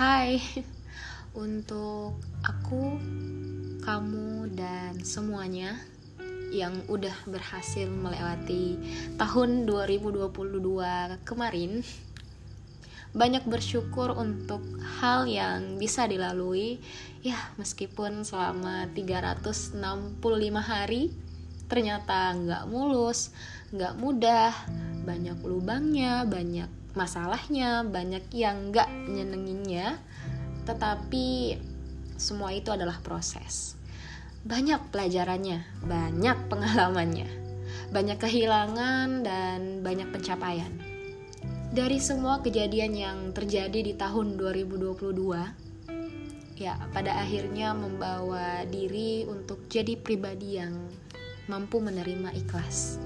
Hai, untuk aku, kamu, dan semuanya yang udah berhasil melewati tahun 2022 kemarin banyak bersyukur untuk hal yang bisa dilalui. Ya meskipun selama 365 hari ternyata nggak mulus nggak mudah banyak lubangnya banyak masalahnya banyak yang nggak nyenenginnya tetapi semua itu adalah proses. Banyak pelajarannya banyak pengalamannya banyak kehilangan dan banyak pencapaian. Dari semua kejadian yang terjadi di tahun 2022 ya pada akhirnya membawa diri untuk jadi pribadi yang mampu menerima ikhlas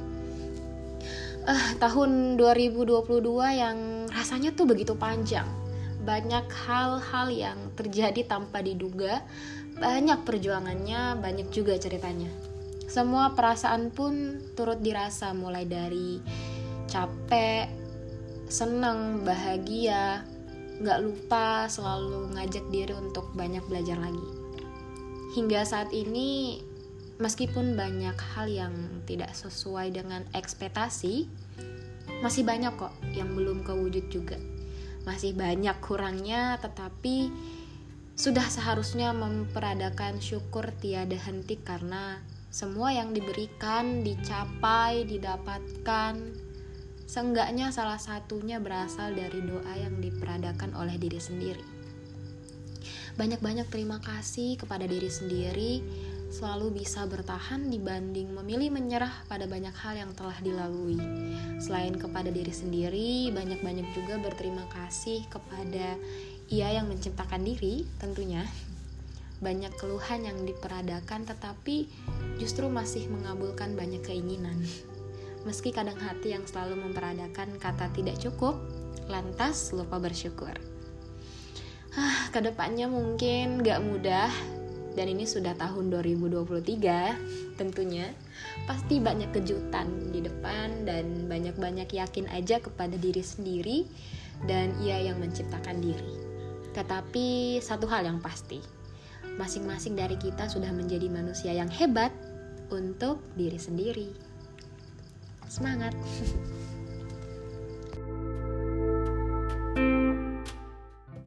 uh, tahun 2022 yang rasanya tuh begitu panjang. Banyak hal-hal yang terjadi tanpa diduga, banyak perjuangannya, banyak juga ceritanya. Semua perasaan pun turut dirasa mulai dari capek, senang, bahagia, gak lupa selalu ngajak diri untuk banyak belajar lagi. Hingga saat ini meskipun banyak hal yang tidak sesuai dengan ekspektasi, masih banyak kok yang belum kewujud juga. Masih banyak kurangnya, tetapi sudah seharusnya memperadakan syukur tiada henti karena semua yang diberikan, dicapai, didapatkan, seenggaknya salah satunya berasal dari doa yang diperadakan oleh diri sendiri. Banyak-banyak terima kasih kepada diri sendiri selalu bisa bertahan dibanding memilih menyerah pada banyak hal yang telah dilalui. Selain kepada diri sendiri, banyak-banyak juga berterima kasih kepada Ia yang menciptakan diri, tentunya. Banyak keluhan yang diperadakan, tetapi justru masih mengabulkan banyak keinginan. Meski kadang hati yang selalu memperadakan kata tidak cukup, lantas lupa bersyukur. Ah, ke depannya mungkin gak mudah dan ini sudah tahun 2023 tentunya. Pasti banyak kejutan di depan dan banyak-banyak yakin aja kepada diri sendiri dan ia yang menciptakan diri. Tetapi satu hal yang pasti masing-masing dari kita sudah menjadi manusia yang hebat untuk diri sendiri. Semangat